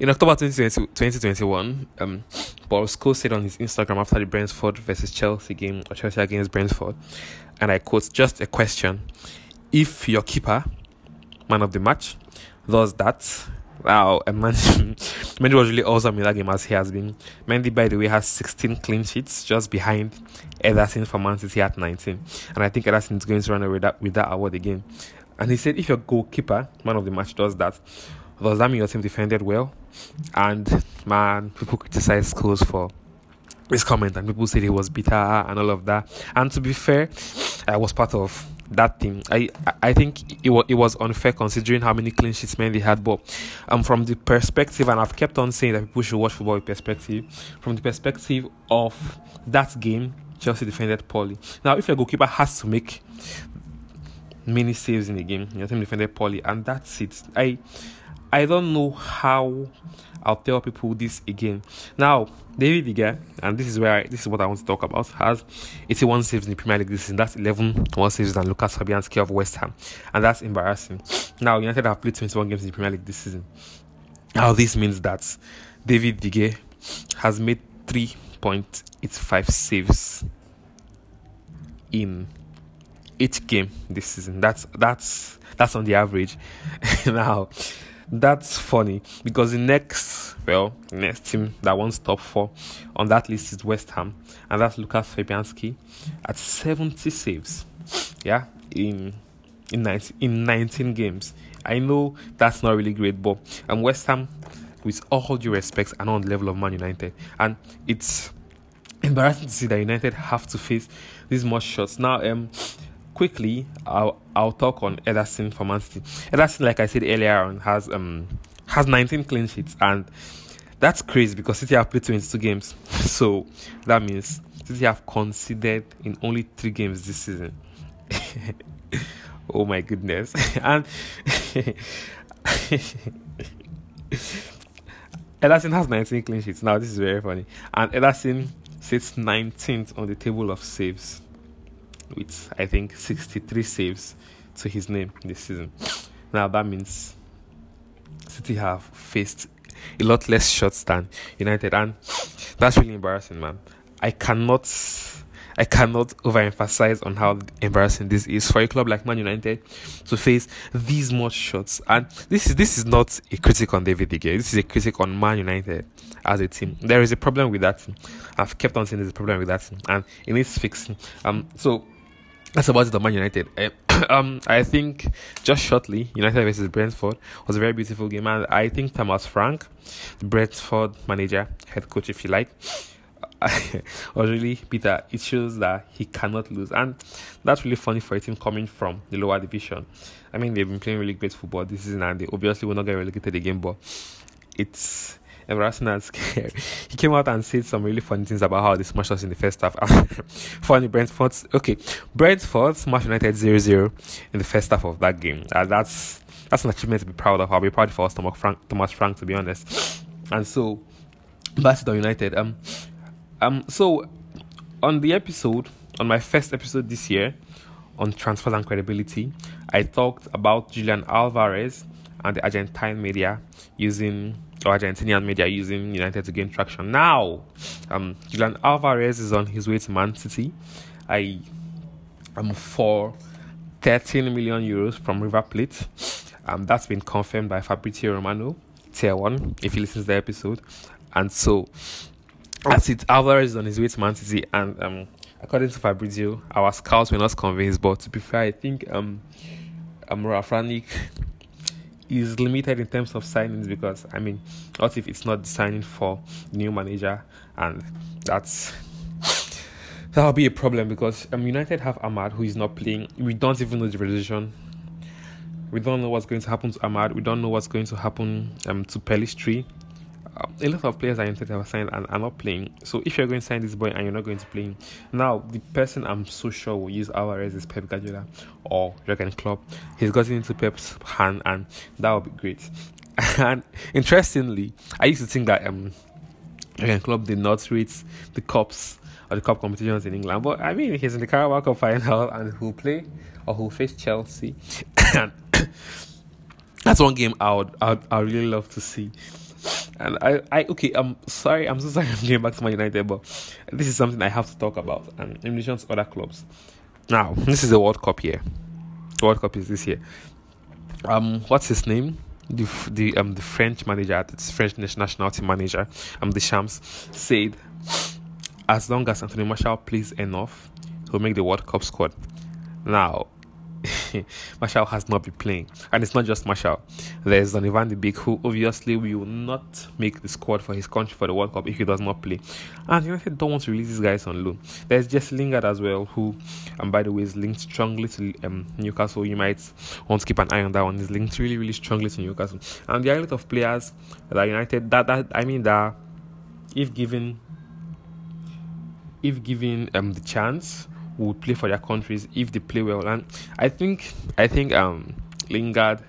In October 2020, 2021, um, Scholes said on his Instagram after the Brentford versus Chelsea game, or Chelsea against Brentford, and I quote, just a question. If your keeper, man of the match, does that, wow, and Mendy, Mendy was really awesome in that game as he has been. Mendy, by the way, has 16 clean sheets, just behind Ederson for Man City at 19. And I think Ederson is going to run away with that, with that award again. And he said, if your goalkeeper, man of the match, does that, does that your team defended well? And man, people criticize Scholes for his comment, and people said he was bitter and all of that. And to be fair, I was part of that team. I I think it was it was unfair considering how many clean sheets Mendy had. But um, from the perspective, and I've kept on saying that people should watch football with perspective. From the perspective of that game, Chelsea defended poorly. Now, if your goalkeeper has to make many saves in the game, your team defended poorly, and that's it. I I don't know how I'll tell people this again. Now, David De Gea, and this is where I, this is what I want to talk about, has 81 saves in the Premier League this season. That's 11 more saves than Lucas Fabianski of West Ham, and that's embarrassing. Now, United have played 21 games in the Premier League this season. Now, this means that David De Gea has made 3.85 saves in each game this season. That's that's that's on the average. now that's funny because the next, well, next team that wants top four on that list is West Ham, and that's Lucas Fabianski at 70 saves. Yeah, in in 19, in 19 games. I know that's not really great, but um, West Ham, with all due respect, are on the level of Man United, and it's embarrassing to see that United have to face these much shots. Now, um, quickly, I'll I'll talk on Ederson for Man City. Ederson, like I said earlier on, has um has 19 clean sheets, and that's crazy because City have played 22 games. So that means City have conceded in only three games this season. oh my goodness! and Ederson has 19 clean sheets. Now this is very funny, and Ederson sits 19th on the table of saves with I think 63 saves to his name this season. Now that means City have faced a lot less shots than United, and that's really embarrassing, man. I cannot, I cannot overemphasize on how embarrassing this is for a club like Man United to face these much shots. And this is this is not a critic on David De Gea. This is a critic on Man United as a team. There is a problem with that. I've kept on saying there's a problem with that and it needs fixing. Um, so that's about it on Man United. um, I think just shortly, United versus Brentford was a very beautiful game, and I think Thomas Frank, the Brentford manager, head coach, if you like, was really bitter. It shows that he cannot lose, and that's really funny for a team coming from the lower division. I mean, they've been playing really great football this season, and they obviously will not get relegated again, but it's and scary. He came out and said some really funny things about how they smashed us in the first half. funny, Brentford. Okay, Brentford smashed United 0 0 in the first half of that game. Uh, that's that's an achievement to be proud of. I'll be proud for us, Thomas Frank, Thomas Frank, to be honest. And so, back to United. Um, um, so on the episode, on my first episode this year on transfers and credibility, I talked about Julian Alvarez and the Argentine media using or Argentinian media using United to gain traction. Now, um, Julian Alvarez is on his way to Man City. I am for 13 million euros from River Plate. Um, that's been confirmed by Fabrizio Romano, tier one, if he listens to the episode. And so, that's it. Alvarez is on his way to Man City, and um, according to Fabrizio, our scouts were not convinced. But to be fair, I think um, um, Ralf Rangnick is limited in terms of signings because I mean, what if it's not signing for new manager and that's that'll be a problem because um, United have Amad who is not playing. We don't even know the position. We don't know what's going to happen to Amad. We don't know what's going to happen um, to Pellistri a lot of players are United have signed and are not playing. So if you're going to sign this boy and you're not going to play him, now the person I'm so sure will use Alvarez is Pep Guardiola or Jurgen Klopp. He's gotten into Pep's hand and that would be great. and interestingly, I used to think that um Jurgen Klopp did not rate the cups or the cup competitions in England, but I mean he's in the Carabao Cup final and who'll play or who'll face Chelsea. that's one game I would, I would I really love to see And I, I okay, I'm sorry, I'm so sorry I'm getting back to Man United, but this is something I have to talk about and in relation to other clubs. Now, this is the World Cup year. World Cup is this year. Um, what's his name? The the um the French manager, the French national team manager, um Deschamps said, as long as Anthony Martial plays enough, he'll make the World Cup squad. Now, Martial has not been playing. And it's not just Martial. There's Donny van de Beek, who obviously will not make the squad for his country for the World Cup if he does not play. And United don't want to release these guys on loan. There's Jesse Lingard as well, who, and um, by the way, is linked strongly to um, Newcastle. You might want to keep an eye on that one. He's linked really, really strongly to Newcastle. And a lot of players that United, that, that I mean, that if given if given um, the chance would play for their countries if they play well. And I think I think um Lingard,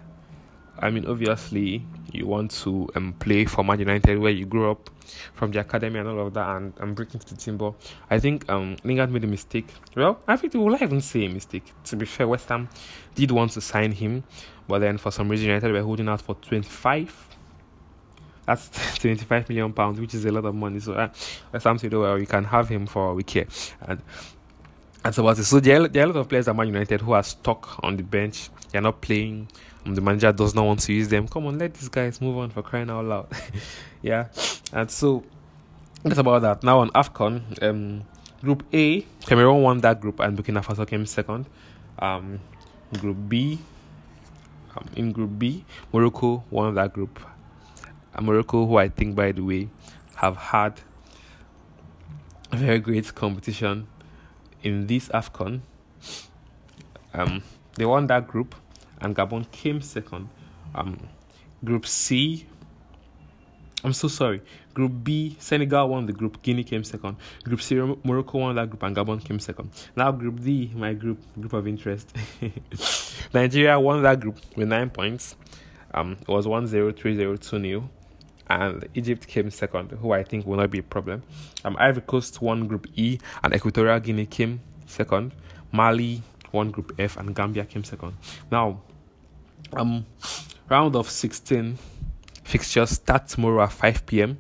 I mean obviously you want to um play for Man United where you grew up from the academy and all of that and, and breaking to the team but I think um Lingard made a mistake. Well, I think will I even say a mistake. To be fair, West Ham did want to sign him, but then for some reason United were holding out for twenty five that's 25 million pounds, which is a lot of money. So uh, that's something to do. Well, you can have him for a week here, and that's about it. So there are, there are a lot of players at Man United who are stuck on the bench. They're not playing. The manager does not want to use them. Come on, let these guys move on for crying out loud. yeah. And so that's about that. Now on AFCON, um, Group A, Cameroon won that group and Burkina Faso came second. Um, group B, um, in Group B, Morocco won that group. And Morocco, who I think, by the way, have had a very great competition in this AFCON, um, they won that group, and Gabon came second. Um, group C, I'm so sorry. Group B, Senegal won the group, Guinea came second. Group C, Morocco won that group, and Gabon came second. Now, Group D, my group, group of interest. Nigeria won that group with nine points. Um, it was 1 0, 3 0, 2 0 and Egypt came second, who I think will not be a problem. Um, Ivory Coast won Group E, and Equatorial Guinea came second. Mali won Group F, and Gambia came second. Now, um, round of 16 fixtures start tomorrow at 5 p.m.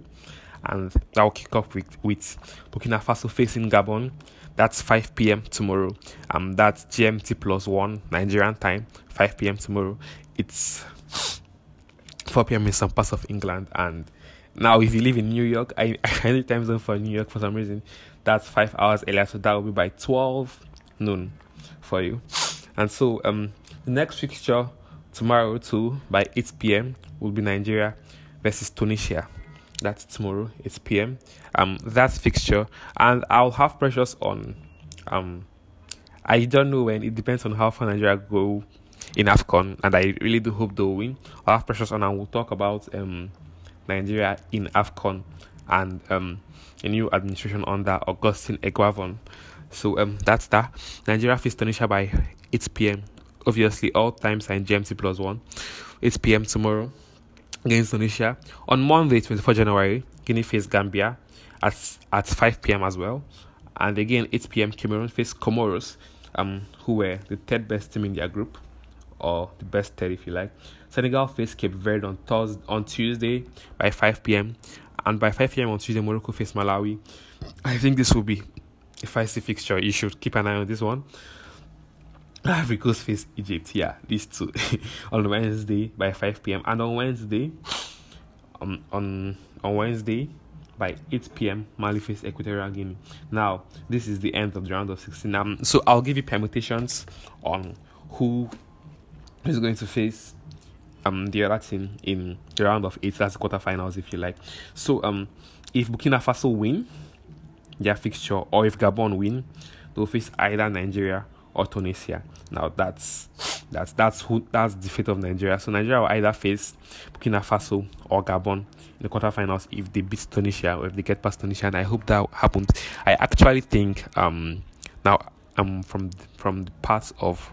and that will kick off with, with Burkina Faso facing Gabon. That's 5 p.m. tomorrow. Um, that's GMT plus one Nigerian time, 5 p.m. tomorrow. It's 4 p.m. in some parts of England. And now, if you live in New York, I, I need time zone for New York for some reason. That's five hours earlier, so that will be by 12 noon for you. And so, um, the next fixture tomorrow, too, by 8 p.m., will be Nigeria versus Tunisia. That's tomorrow, 8 p.m. Um, that's fixture, and I'll have Precious on. Um, I don't know when. It depends on how far Nigeria go in AFCON, and I really do hope they'll win. i have precious on, and we'll talk about um, Nigeria in AFCON and um, a new administration under Augustine Eguavoen. So um, that's that. Nigeria face Tunisia by 8 p.m. Obviously, all times are in GMT plus one. 8 p.m. tomorrow against Tunisia. On Monday, 24 January, Guinea face Gambia at at 5 p.m. as well. And again, 8 p.m. Cameroon face Comoros, um, who were the third best team in their group or the best 30 if you like. Senegal face Cape Verde on Thursday, on Tuesday by 5 p.m. And by 5 p.m. on Tuesday, Morocco face Malawi. I think this will be a feisty fixture. You should keep an eye on this one. Ivory Coast face Egypt. Yeah, these two on Wednesday by 5 p.m. And on Wednesday, um, on on Wednesday by 8 p.m. Mali face Equatorial Guinea. Now, this is the end of the round of 16. Um, so I'll give you permutations on who is going to face um the other team in the round of eight, that's quarterfinals if you like. So um if Burkina Faso win their fixture or if Gabon win, they'll face either Nigeria or Tunisia. Now that's that's that's who that's the fate of Nigeria. So Nigeria will either face Burkina Faso or Gabon in the quarterfinals if they beat Tunisia or if they get past Tunisia. And I hope that happens. I actually think um now um from from the parts of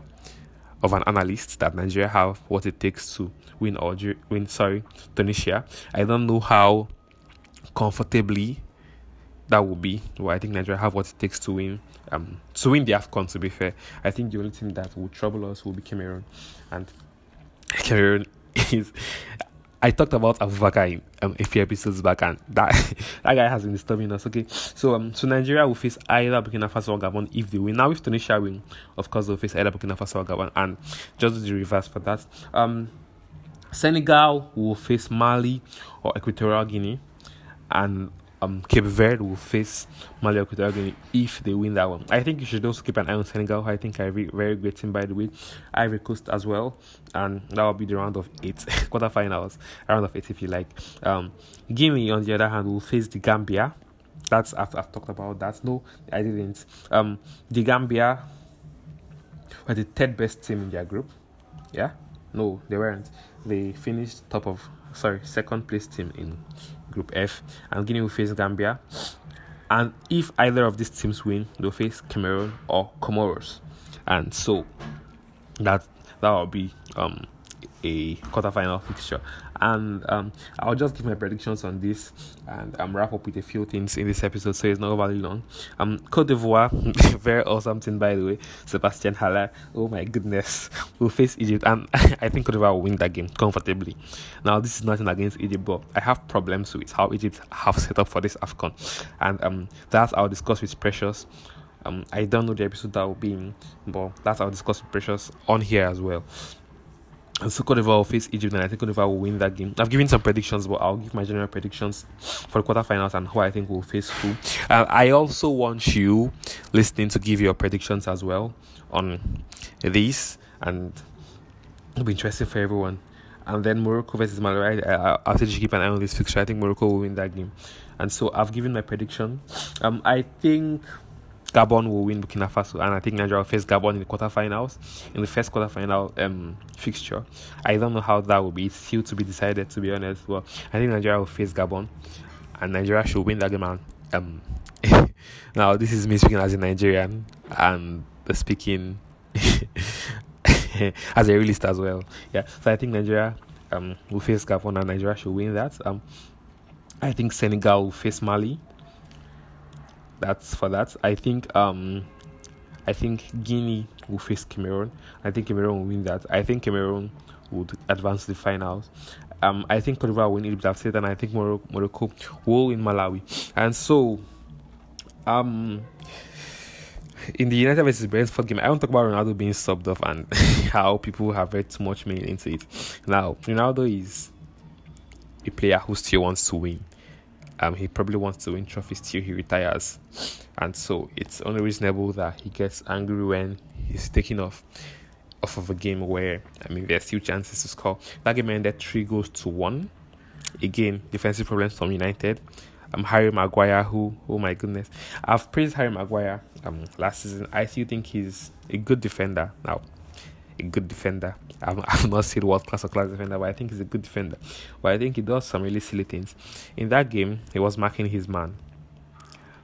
of an analyst that Nigeria have what it takes to win or win sorry Tunisia. I don't know how comfortably that will be. Well, I think Nigeria have what it takes to win um to win the AFCON to be fair. I think the only team that will trouble us will be Cameroon. And Cameroon is I talked about Aboubakar in um, a few episodes back, and that that guy has been disturbing us. Okay, so um, so Nigeria will face either Burkina Faso or Gabon if they win. Now, if Tunisia win, of course they'll face either Burkina Faso or Gabon, and just the reverse for that. Um, Senegal will face Mali or Equatorial Guinea, and um, Cape Verde will face Mali or Equatorial Guinea if they win that one. I think you should also keep an eye on Senegal. I think I very, great team by the way. Ivory Coast as well, and that will be the round of eight quarterfinals, round of eight if you like. Um, Guinea on the other hand will face the Gambia. That's after I've talked about that. No, I didn't. Um, the Gambia were the third best team in their group. Yeah, no, they weren't. They finished top of sorry second place team in Group F, and Guinea will face Gambia. And if either of these teams win, they'll face Cameroon or Comoros. And so that that will be um a quarterfinal fixture. And um, I'll just give my predictions on this and um, wrap up with a few things in this episode so it's not overly long. Um, Cote d'Ivoire, very awesome team by the way. Sébastien Haller, oh my goodness, will face Egypt, and I think Cote d'Ivoire will win that game comfortably. Now, this is nothing against Egypt, but I have problems with how Egypt have set up for this AFCON, and um, that's I'll discuss with Precious. Um, I don't know the episode that will be in, but that's I'll discuss with Precious on here as well. So Cote d'Ivoire will face Egypt, and I think Cote d'Ivoire will win that game. I've given some predictions, but I'll give my general predictions for the quarterfinals and who I think will face who. Uh, I also want you listening to give your predictions as well on these, and it'll be interesting for everyone. And then Morocco versus Malawi. I, I'll you keep an eye on this fixture. I think Morocco will win that game. And so I've given my prediction. Um, I think Gabon will win Burkina Faso, and I think Nigeria will face Gabon in the quarterfinals, in the first quarterfinal um, fixture. I don't know how that will be. It's still to be decided, to be honest. But I think Nigeria will face Gabon, and Nigeria should win that game. Um, now, this is me speaking as a Nigerian and speaking as a realist as well. Yeah, so I think Nigeria um, will face Gabon, and Nigeria should win that. Um, I think Senegal will face Mali that's for that. I think um I think Guinea will face Cameroon. I think Cameroon will win that. I think Cameroon would advance to the finals. Um, I think Cote d'Ivoire will win. I've said, and I think Morocco, will win Malawi. And so, um, in the United versus Brentford game, I won't talk about Ronaldo being subbed off and how people have read too much meaning into it. Now, Ronaldo is a player who still wants to win um, he probably wants to win trophies till he retires. And so it's only reasonable that he gets angry when he's taking off off of a game where I mean there's still chances to score. That game ended three goals to one. Again, defensive problems from United. Um, Harry Maguire, who oh my goodness, I've praised Harry Maguire um last season. I still think he's a good defender now a good defender. I've, I've not seen world class or class defender, but I think he's a good defender. But I think he does some really silly things. In that game, he was marking his man.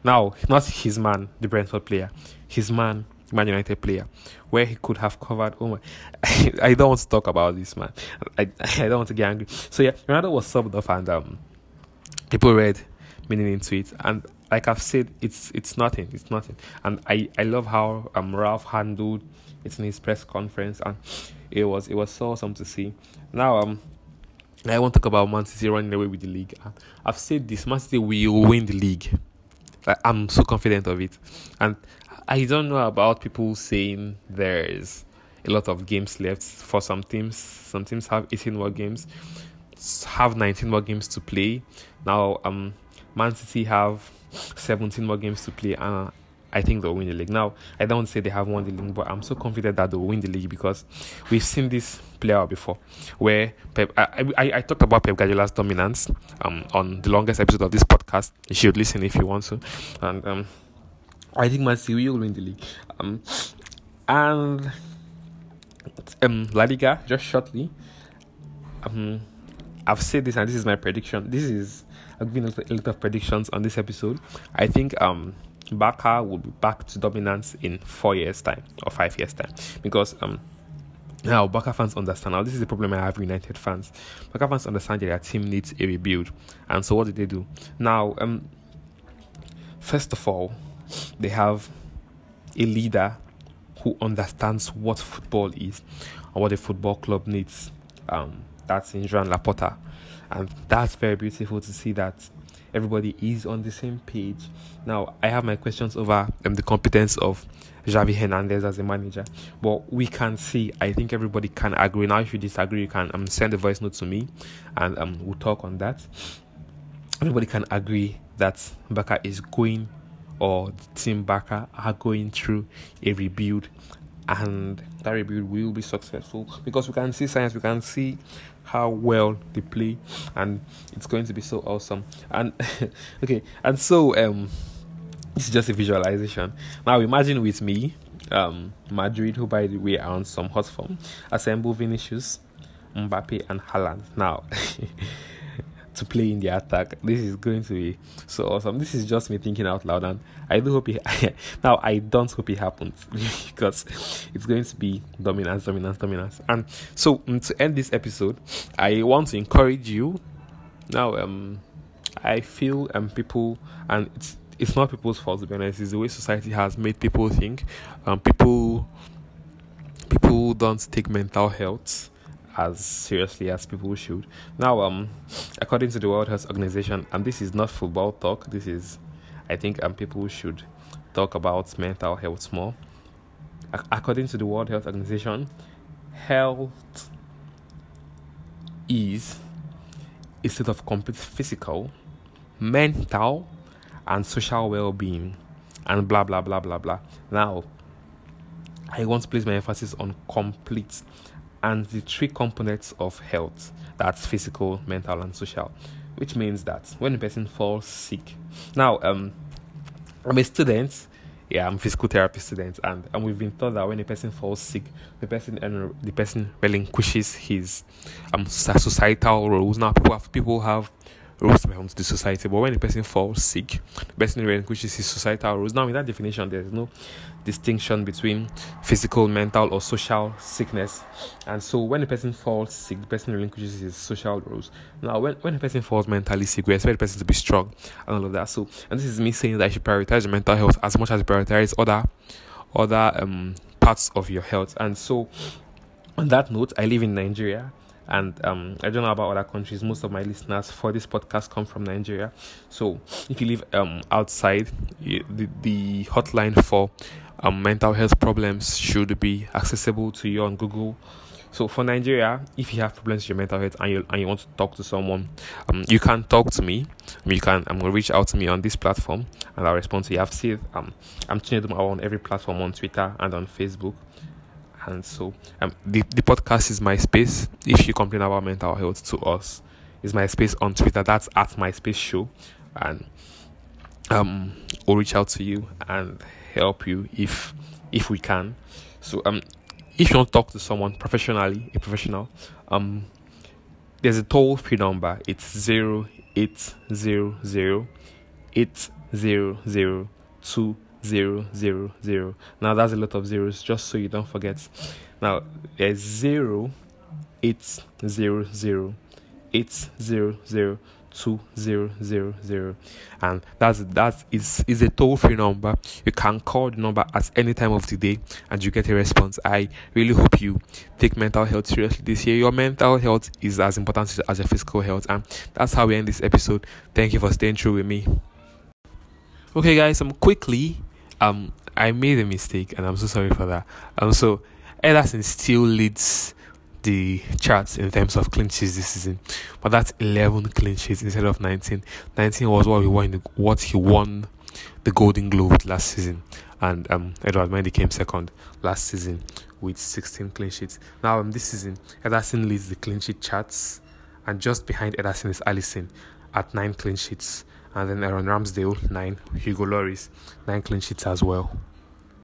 Now, not his man, the Brentford player, his man, Man United player, where he could have covered. Oh my, I don't want to talk about this man. I, I don't want to get angry. So yeah, Ronaldo was subbed off, and um, people read meaning into it, and like I've said, it's it's nothing. It's nothing. And I, I love how um Ralf handled it in his press conference, and it was it was so awesome to see. Now um. I want to talk about Man City running away with the league. I've said this: Man City will win the league. I'm so confident of it, and I don't know about people saying there's a lot of games left for some teams. Some teams have 18 more games, have 19 more games to play. Now, um, Man City have 17 more games to play, and I think they'll win the league. Now, I don't say they have won the league, but I'm so confident that they'll win the league because we've seen this play out before. Where Pep, I, I, I talked about Pep Guardiola's dominance um, on the longest episode of this podcast. You should listen if you want to. And um, I think Man City will win the league. Um, and um, La Liga, just shortly. Um, I've said this, and this is my prediction. This is I've been a lot of predictions on this episode. I think um Barca will be back to dominance in four years' time or five years' time because um now Barca fans understand. Now this is the problem I have with United fans. Barca fans understand that their team needs a rebuild, and so what did they do? Now um first of all, they have a leader who understands what football is and what a football club needs. Um, that's in Joan Laporta. and that's very beautiful to see that everybody is on the same page. Now, I have my questions over um, the competence of Xavi Hernandez as a manager, but we can see. I think everybody can agree. Now, if you disagree, you can um, send a voice note to me, and um, we'll talk on that. Everybody can agree that Barca is going, or Team Barca are going through a rebuild, and that rebuild will be successful because we can see science, We can see how well they play, and it's going to be so awesome. And okay, and so um, is just a visualization. Now imagine with me, um, Madrid, who by the way are on some hot form, assemble Vinicius, Mbappe, and Haaland. Now. to play in the attack. This is going to be so awesome. This is just me thinking out loud, and I do hope it. now I don't hope it happens because it's going to be dominance, dominance, dominance. And so um, to end this episode, I want to encourage you. Now, um, I feel um people and it's it's not people's fault to be honest. It's the way society has made people think. Um, people people don't take mental health as seriously as people should. Now, um, according to the World Health Organization, and this is not football talk. This is, I think, um, people should talk about mental health more. A- according to the World Health Organization, health is a state of complete physical, mental, and social well-being, and blah blah blah blah blah. Now, I want to place my emphasis on complete and the three components of health that's physical, mental, and social, which means that when a person falls sick, now um, I'm a student. Yeah, I'm a physical therapy student, and, and we've been taught that when a person falls sick, the person and the person relinquishes his um societal roles. Now, people have people have belong to the society. But when a person falls sick, the person relinquishes his societal rules. Now, in that definition, there is no distinction between physical, mental, or social sickness. And so, when a person falls sick, the person relinquishes his social rules. Now, when, when a person falls mentally sick, we expect the person to be strong and all of that. So, and this is me saying that you should prioritize your mental health as much as you prioritize other other um parts of your health. And so, on that note, I live in Nigeria and um, I don't know about other countries. Most of my listeners for this podcast come from Nigeria. So if you live um, outside, the, the hotline for um, mental health problems should be accessible to you on Google. So for Nigeria, if you have problems with your mental health and you and you want to talk to someone, um, you can talk to me. You can I'm um, reach out to me on this platform and I'll respond to you. I've seen um I'm out on every platform on Twitter and on Facebook and so um, the, the podcast is my space if you complain about mental health to us is my space on twitter. That's at my space show. And um we'll reach out to you and help you if if we can. So um if you want to talk to someone professionally a professional um there's a toll free number. It's zero eight zero zero eight zero zero two zero zero zero. Now that's a lot of zeros, just so you don't forget. Now there's zero eight zero zero eight zero zero two zero zero zero. And that's that is is a toll free number. You can call the number at any time of the day and you get a response. I really hope you take mental health seriously this year. Your mental health is as important as your physical health. And that's how we end this episode. Thank you for staying true with me. Okay guys um quickly um I made a mistake and I'm so sorry for that. Um so Ederson still leads the charts in terms of clean sheets this season, but that's 11 clean sheets instead of 19. 19 was what he won the, what he won the Golden Glove last season, and um, Edouard Mendy came second last season with 16 clean sheets. Now um, this season, Ederson leads the clean sheet charts, and just behind Ederson is Alisson at nine clean sheets and then Aaron Ramsdale, nine. Hugo Lloris, nine clean sheets as well.